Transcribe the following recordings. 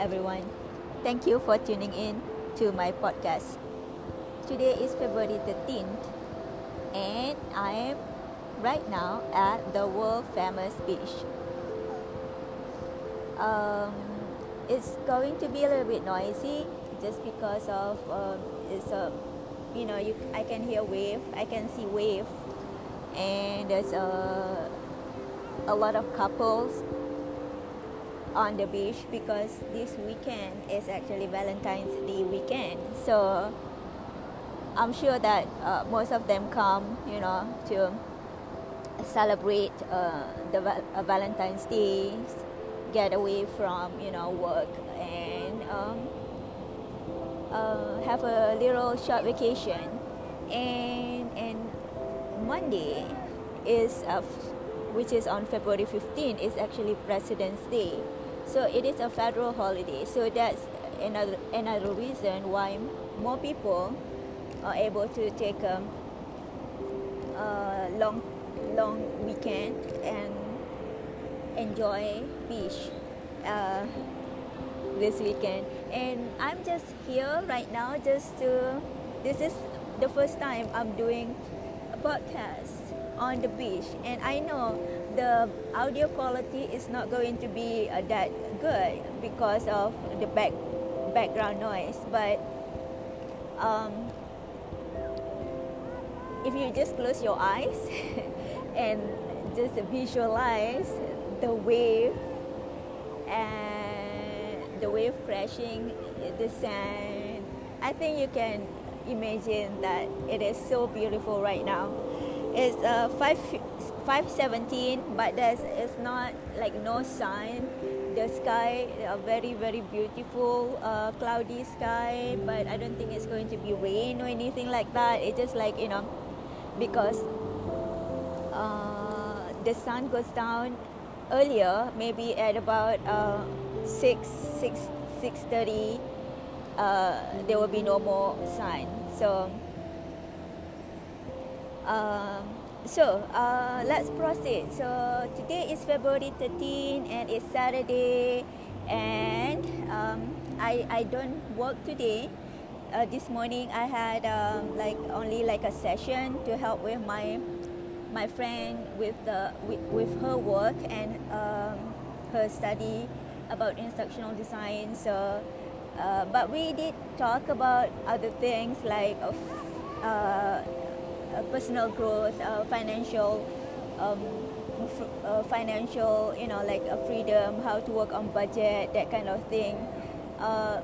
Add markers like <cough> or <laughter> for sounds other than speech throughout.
everyone. Thank you for tuning in to my podcast. Today is February 13th, and I am right now at the world famous beach. Um, it's going to be a little bit noisy just because of um, it's a you know you I can hear wave, I can see wave, and there's a a lot of couples on the beach because this weekend is actually Valentine's Day weekend. So I'm sure that uh, most of them come, you know, to celebrate uh, the uh, Valentine's Day, get away from, you know, work and um, uh, have a little short vacation. And and Monday is, which is on February 15, is actually President's Day. So it is a federal holiday. So that's another another reason why more people are able to take a, a long long weekend and enjoy beach uh, this weekend. And I'm just here right now just to. This is the first time I'm doing a podcast on the beach, and I know the audio quality is not going to be uh, that good because of the back background noise but um, if you just close your eyes <laughs> and just visualize the wave and the wave crashing the sand i think you can imagine that it is so beautiful right now it's uh, 5 517 but there's it's not like no sun. The sky a very very beautiful uh, cloudy sky but i don't think it's going to be rain or anything like that. It's just like you know because uh, the sun goes down earlier maybe at about uh, 6 6 6.30 uh, there will be no more sun. So um, so uh, let's proceed. So today is February 13 and it's Saturday, and um, I I don't work today. Uh, this morning I had um, like only like a session to help with my my friend with the with, with her work and um, her study about instructional design. So, uh, but we did talk about other things like uh, personal growth, uh, financial, um, f- uh, financial, you know, like freedom, how to work on budget, that kind of thing.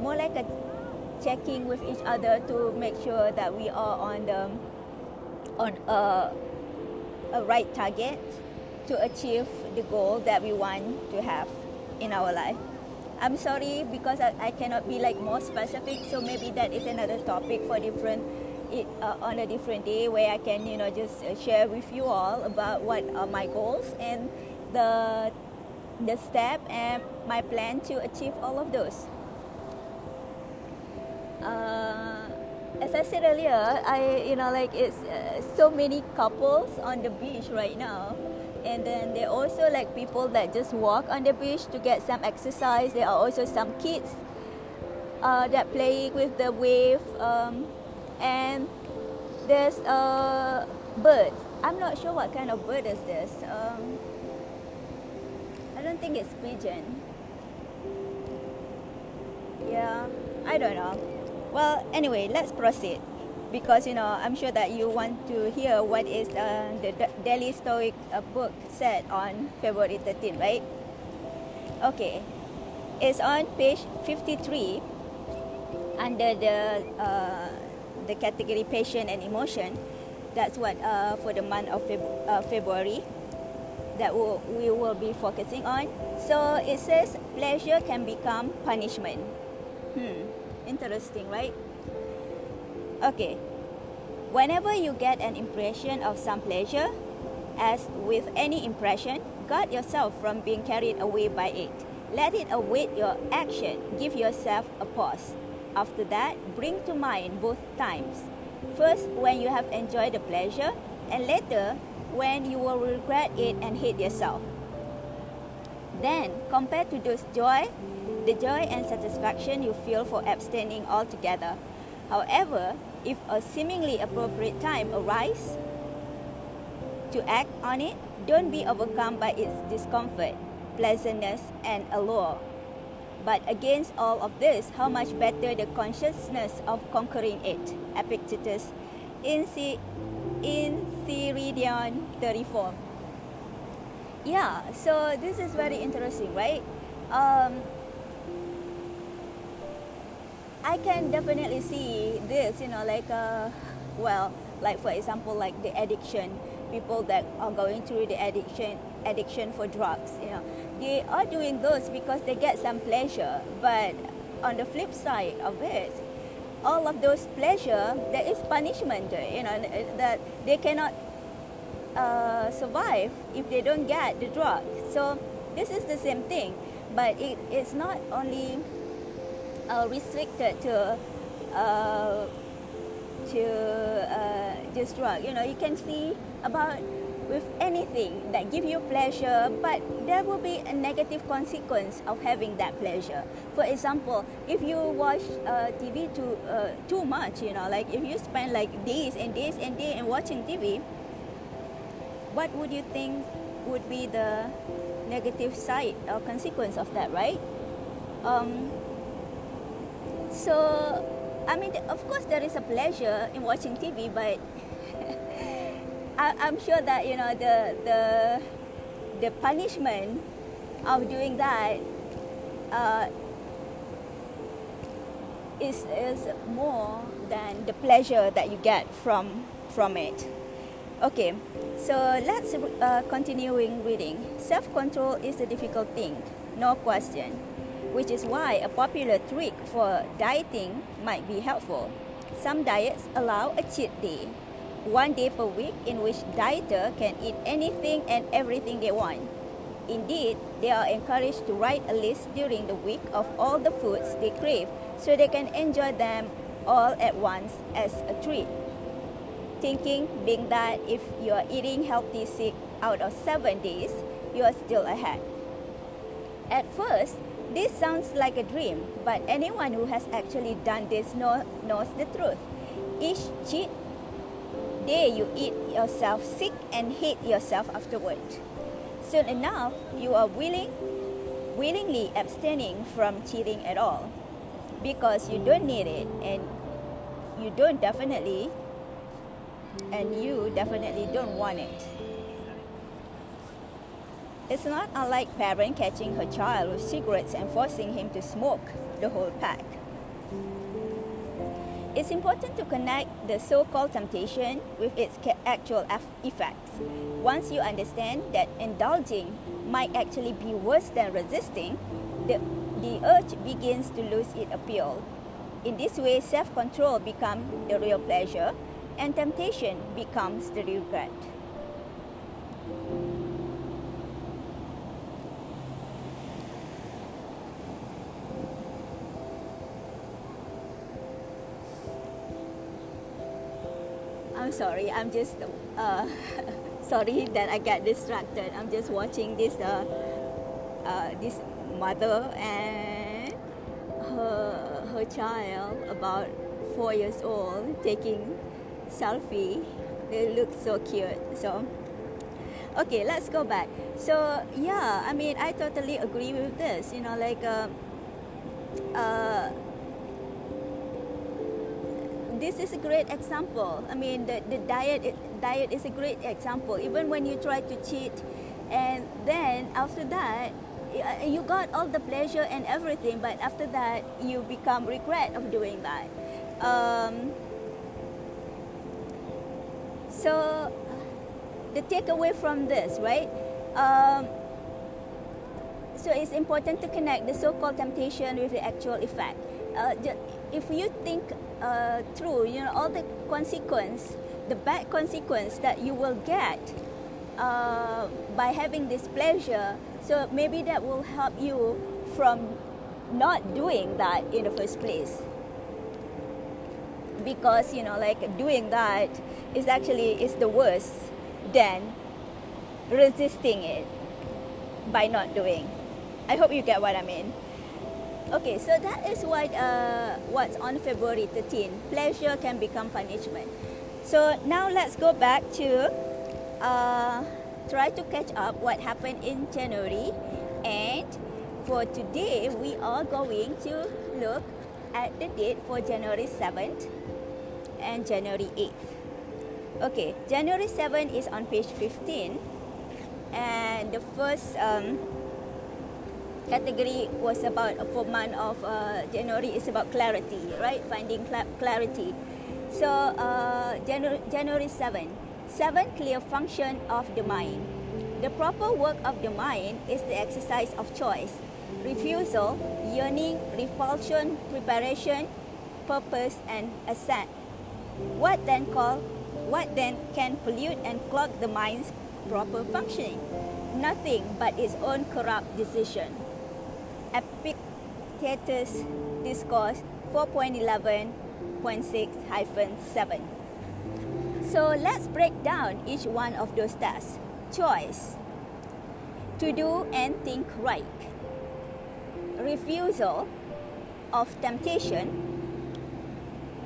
more like a checking with each other to make sure that we are on the on a, a right target to achieve the goal that we want to have in our life. I'm sorry because I, I cannot be like more specific, so maybe that is another topic for different it uh, on a different day where I can you know just uh, share with you all about what are my goals and the the step and my plan to achieve all of those. Uh, as I said earlier, I you know like it's uh, so many couples on the beach right now, and then there are also like people that just walk on the beach to get some exercise. There are also some kids uh, that play with the wave. Um, and there's a bird. I'm not sure what kind of bird is this. Um, I don't think it's pigeon. Yeah, I don't know. Well, anyway, let's proceed because you know I'm sure that you want to hear what is uh, the Daily Stoic uh, book said on February 13, right? Okay, it's on page 53 under the uh, the category passion and emotion. That's what uh, for the month of Feb- uh, February that we'll, we will be focusing on. So it says pleasure can become punishment. Hmm, interesting, right? Okay. Whenever you get an impression of some pleasure, as with any impression, guard yourself from being carried away by it. Let it await your action. Give yourself a pause. After that, bring to mind both times. First, when you have enjoyed the pleasure, and later, when you will regret it and hate yourself. Then, compared to those joy, the joy and satisfaction you feel for abstaining altogether. However, if a seemingly appropriate time arises to act on it, don't be overcome by its discomfort, pleasantness, and allure. But against all of this, how much better the consciousness of conquering it? Epictetus in, C- in Theridion 34. Yeah, so this is very interesting, right? Um, I can definitely see this, you know, like, uh, well, like for example, like the addiction, people that are going through the addiction, addiction for drugs, you know, they are doing those because they get some pleasure. But on the flip side of it, all of those pleasure, there is punishment, you know, that they cannot uh, survive if they don't get the drug. So this is the same thing, but it is not only uh, restricted to uh, to uh, this drug. You know, you can see about with anything that give you pleasure, but there will be a negative consequence of having that pleasure. For example, if you watch uh, TV too uh, too much, you know, like if you spend like days and days and days and watching TV, what would you think would be the negative side or consequence of that, right? Um, so, I mean, of course, there is a pleasure in watching TV, but <laughs> I, am sure that you know the the the punishment of doing that uh, is is more than the pleasure that you get from from it. Okay, so let's uh, continuing reading. Self-control is a difficult thing, no question which is why a popular trick for dieting might be helpful. Some diets allow a cheat day, one day per week in which dieter can eat anything and everything they want. Indeed, they are encouraged to write a list during the week of all the foods they crave so they can enjoy them all at once as a treat. Thinking being that if you are eating healthy six out of seven days, you are still ahead. At first, this sounds like a dream, but anyone who has actually done this know, knows the truth. Each cheat day you eat yourself sick and hate yourself afterward. Soon enough, you are willing, willingly abstaining from cheating at all because you don't need it and you don't definitely and you definitely don't want it. It's not unlike parent catching her child with cigarettes and forcing him to smoke the whole pack. It's important to connect the so-called temptation with its actual effects. Once you understand that indulging might actually be worse than resisting, the, the urge begins to lose its appeal. In this way, self-control becomes the real pleasure and temptation becomes the regret. I'm sorry. I'm just uh, <laughs> sorry that I got distracted. I'm just watching this uh, uh, this mother and her her child about four years old taking selfie. They look so cute. So okay, let's go back. So yeah, I mean, I totally agree with this. You know, like. Uh, uh, this is a great example. I mean, the, the diet diet is a great example. Even when you try to cheat, and then after that, uh, you got all the pleasure and everything, but after that, you become regret of doing that. Um, so, the takeaway from this, right? Um, so it's important to connect the so-called temptation with the actual effect. Uh, if you think uh, through, you know, all the consequence, the bad consequence that you will get uh, by having this pleasure, so maybe that will help you from not doing that in the first place. Because you know, like doing that is actually is the worst than resisting it by not doing. I hope you get what I mean. Okay, so that is what uh, what's on February 13. Pleasure can become punishment. So now let's go back to uh, try to catch up what happened in January, and for today we are going to look at the date for January 7th and January 8th. Okay, January 7th is on page 15, and the first um, category was about for month of uh, January is about clarity, right? Finding cl- clarity. So uh, January, January 7, seven clear function of the mind. The proper work of the mind is the exercise of choice, refusal, yearning, repulsion, preparation, purpose, and assent. What then call what then can pollute and clog the mind's proper functioning? Nothing but its own corrupt decision. Epictetus Discourse 4.11.6-7. So let's break down each one of those tasks. Choice. To do and think right. Refusal of temptation.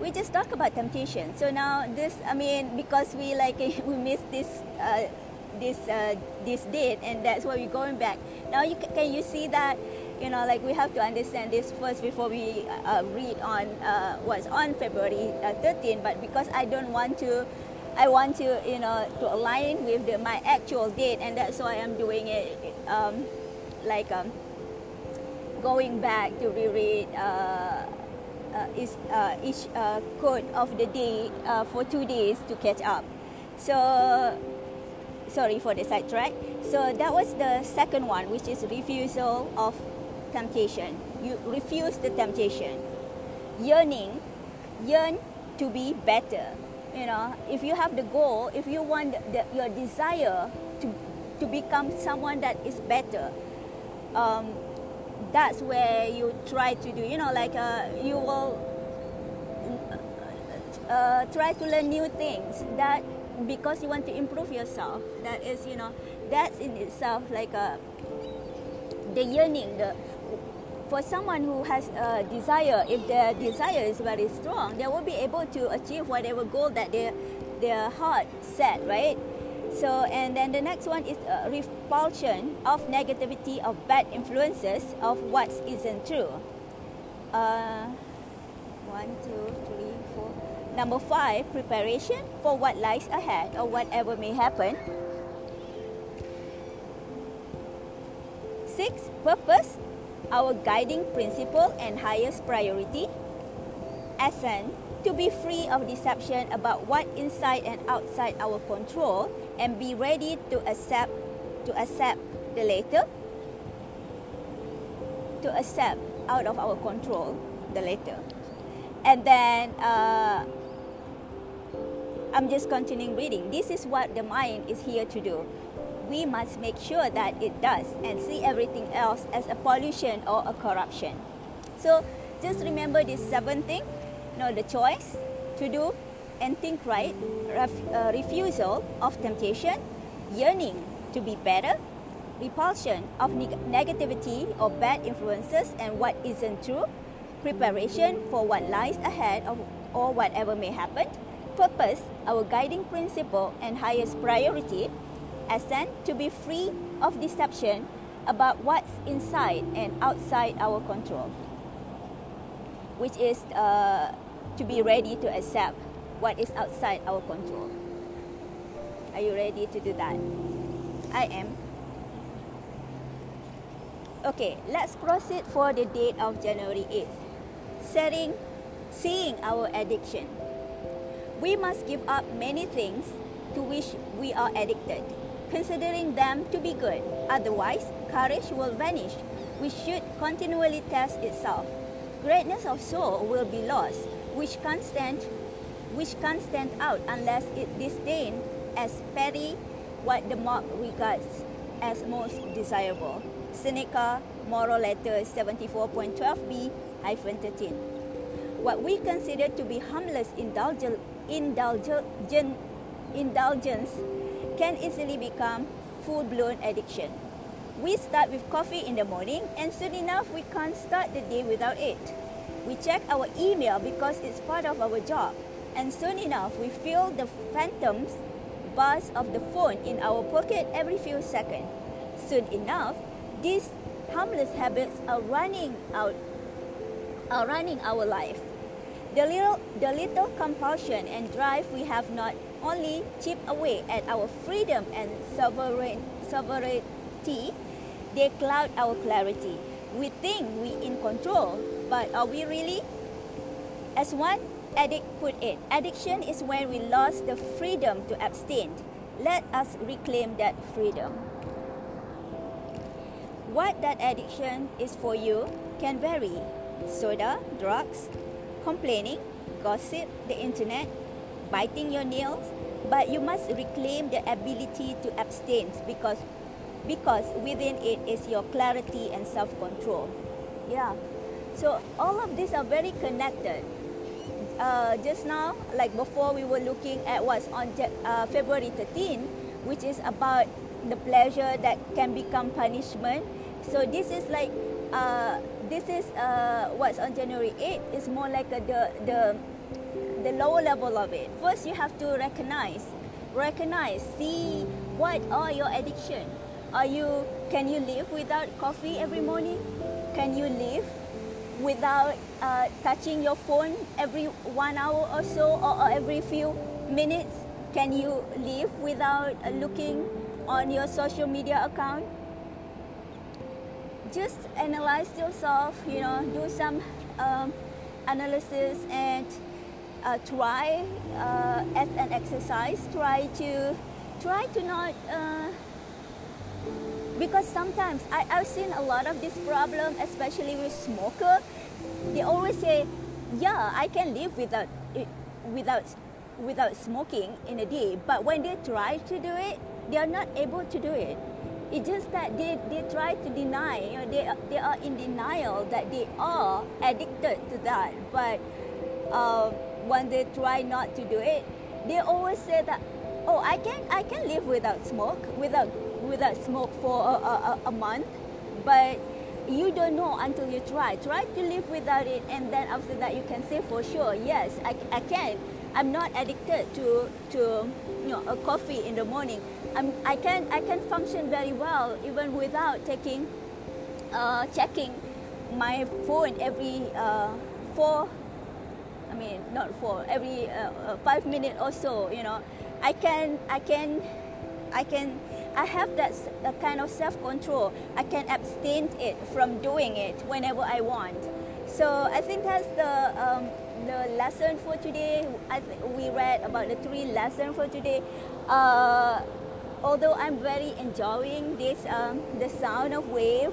We just talk about temptation. So now this, I mean, because we like <laughs> we missed this uh, this uh, this date, and that's why we're going back. Now you can you see that you know, like we have to understand this first before we uh, read on uh, what's on February uh, 13. But because I don't want to, I want to, you know, to align with the, my actual date, and that's why I'm doing it, um, like um, going back to reread uh, uh, each, uh, each code of the day for two days to catch up. So, sorry for the sidetrack. So that was the second one, which is refusal of temptation. You refuse the temptation. Yearning, yearn to be better. You know, if you have the goal, if you want the, your desire to, to become someone that is better, um, that's where you try to do, you know, like uh, you will uh, try to learn new things that because you want to improve yourself. That is, you know, that's in itself like a, the yearning, the for someone who has a desire, if their desire is very strong, they will be able to achieve whatever goal that their their heart set, right? So, and then the next one is a repulsion of negativity of bad influences of what isn't true. Uh, one, two, three, four. Number five, preparation for what lies ahead or whatever may happen. Six, purpose our guiding principle and highest priority. Assent, to be free of deception about what inside and outside our control and be ready to accept to accept the later to accept out of our control the later and then uh, i'm just continuing reading this is what the mind is here to do we must make sure that it does and see everything else as a pollution or a corruption. So just remember this seven thing, you know, the choice to do and think right, ref- uh, refusal of temptation, yearning to be better, repulsion of neg- negativity or bad influences and what isn't true, preparation for what lies ahead of, or whatever may happen, purpose, our guiding principle and highest priority, assent to be free of deception about what's inside and outside our control, which is uh, to be ready to accept what is outside our control. Are you ready to do that? I am. Okay, let's proceed for the date of January 8th. Setting, seeing our addiction. We must give up many things to which we are addicted considering them to be good. Otherwise, courage will vanish, which should continually test itself. Greatness of soul will be lost, which can't stand, which can't stand out unless it disdain as petty what the mob regards as most desirable. Seneca, Moral Letter 74.12b 13. What we consider to be harmless indulgence, indulgence can easily become full blown addiction. We start with coffee in the morning, and soon enough, we can't start the day without it. We check our email because it's part of our job, and soon enough, we feel the phantoms buzz of the phone in our pocket every few seconds. Soon enough, these harmless habits are running out, are running our life. The little, the little compulsion and drive we have not only chip away at our freedom and sovereign, sovereignty, they cloud our clarity. We think we in control, but are we really? As one addict put it, addiction is when we lost the freedom to abstain. Let us reclaim that freedom. What that addiction is for you can vary. Soda, drugs, complaining, gossip, the internet, biting your nails, but you must reclaim the ability to abstain because because within it is your clarity and self-control. Yeah. So all of these are very connected. Uh, just now, like before, we were looking at what's on uh, February 13, which is about the pleasure that can become punishment. So this is like uh, this is uh, what's on January 8 is more like a, the the the lower level of it. First, you have to recognize, recognize, see what are your addiction. Are you can you live without coffee every morning? Can you live without uh, touching your phone every one hour or so, or, or every few minutes? Can you live without uh, looking on your social media account? Just analyze yourself. You know, do some um, analysis and uh, try uh, as an exercise. Try to try to not. Uh, because sometimes I, I've seen a lot of this problem, especially with smoker. They always say, "Yeah, I can live without without without smoking in a day." But when they try to do it, they are not able to do it. It's just that they, they try to deny, you know, they, they are in denial that they are addicted to that. But uh, when they try not to do it, they always say that, oh, I can, I can live without smoke, without without smoke for a, a, a month, but you don't know until you try. Try to live without it, and then after that, you can say for sure, yes, I, I can. I'm not addicted to to you know a coffee in the morning. I'm, I can I can function very well even without taking uh, checking my phone every uh, four. I mean, not four. Every uh, uh five minutes or so. You know, I can I can I can I have that kind of self-control. I can abstain it from doing it whenever I want. So I think that's the um, the lesson for today. I th- we read about the three lessons for today. Uh, although I'm very enjoying this um, the sound of wave.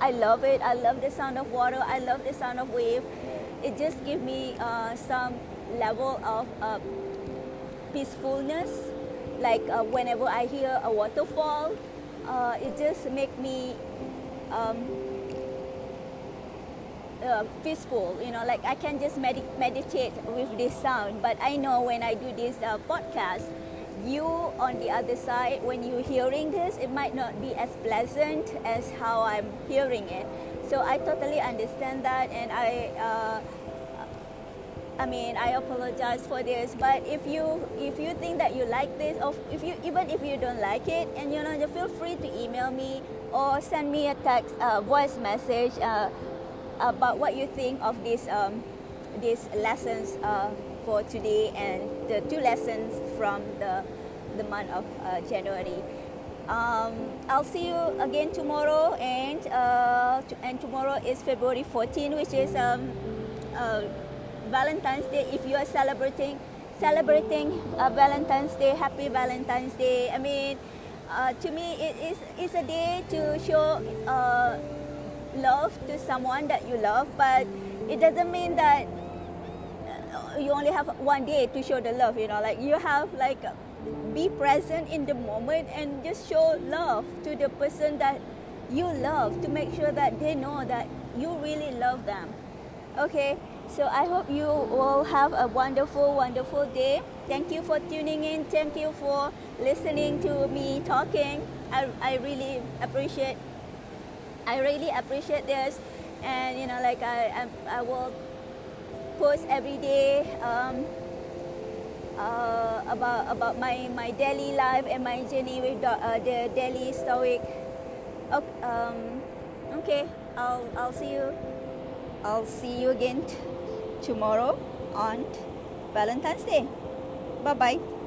I love it. I love the sound of water. I love the sound of wave. It just gives me uh, some level of uh, peacefulness like uh, whenever I hear a waterfall, uh, it just make me um, uh, peaceful. You know, like I can just med- meditate with this sound. But I know when I do this uh, podcast, you on the other side, when you're hearing this, it might not be as pleasant as how I'm hearing it. So I totally understand that, and I uh, I mean, I apologize for this, but if you if you think that you like this, or if you even if you don't like it, and you know, you feel free to email me or send me a text, uh, voice message uh, about what you think of this um, these lessons uh, for today and the two lessons from the the month of uh, January. Um, I'll see you again tomorrow, and uh, and tomorrow is February 14, which is um, uh, Valentine's Day, if you are celebrating celebrating Valentine's Day, happy Valentine's Day. I mean, uh, to me, it is it's a day to show uh, love to someone that you love, but it doesn't mean that you only have one day to show the love. You know, like you have like be present in the moment and just show love to the person that you love to make sure that they know that you really love them. Okay. So I hope you will have a wonderful, wonderful day. Thank you for tuning in. Thank you for listening to me talking. I, I really appreciate I really appreciate this, and you know, like I I, I will post every day. Um, uh, about about my my daily life and my journey with uh, the daily stoic. Okay, um, okay, I'll I'll see you. I'll see you again tomorrow on Valentine's Day. Bye bye.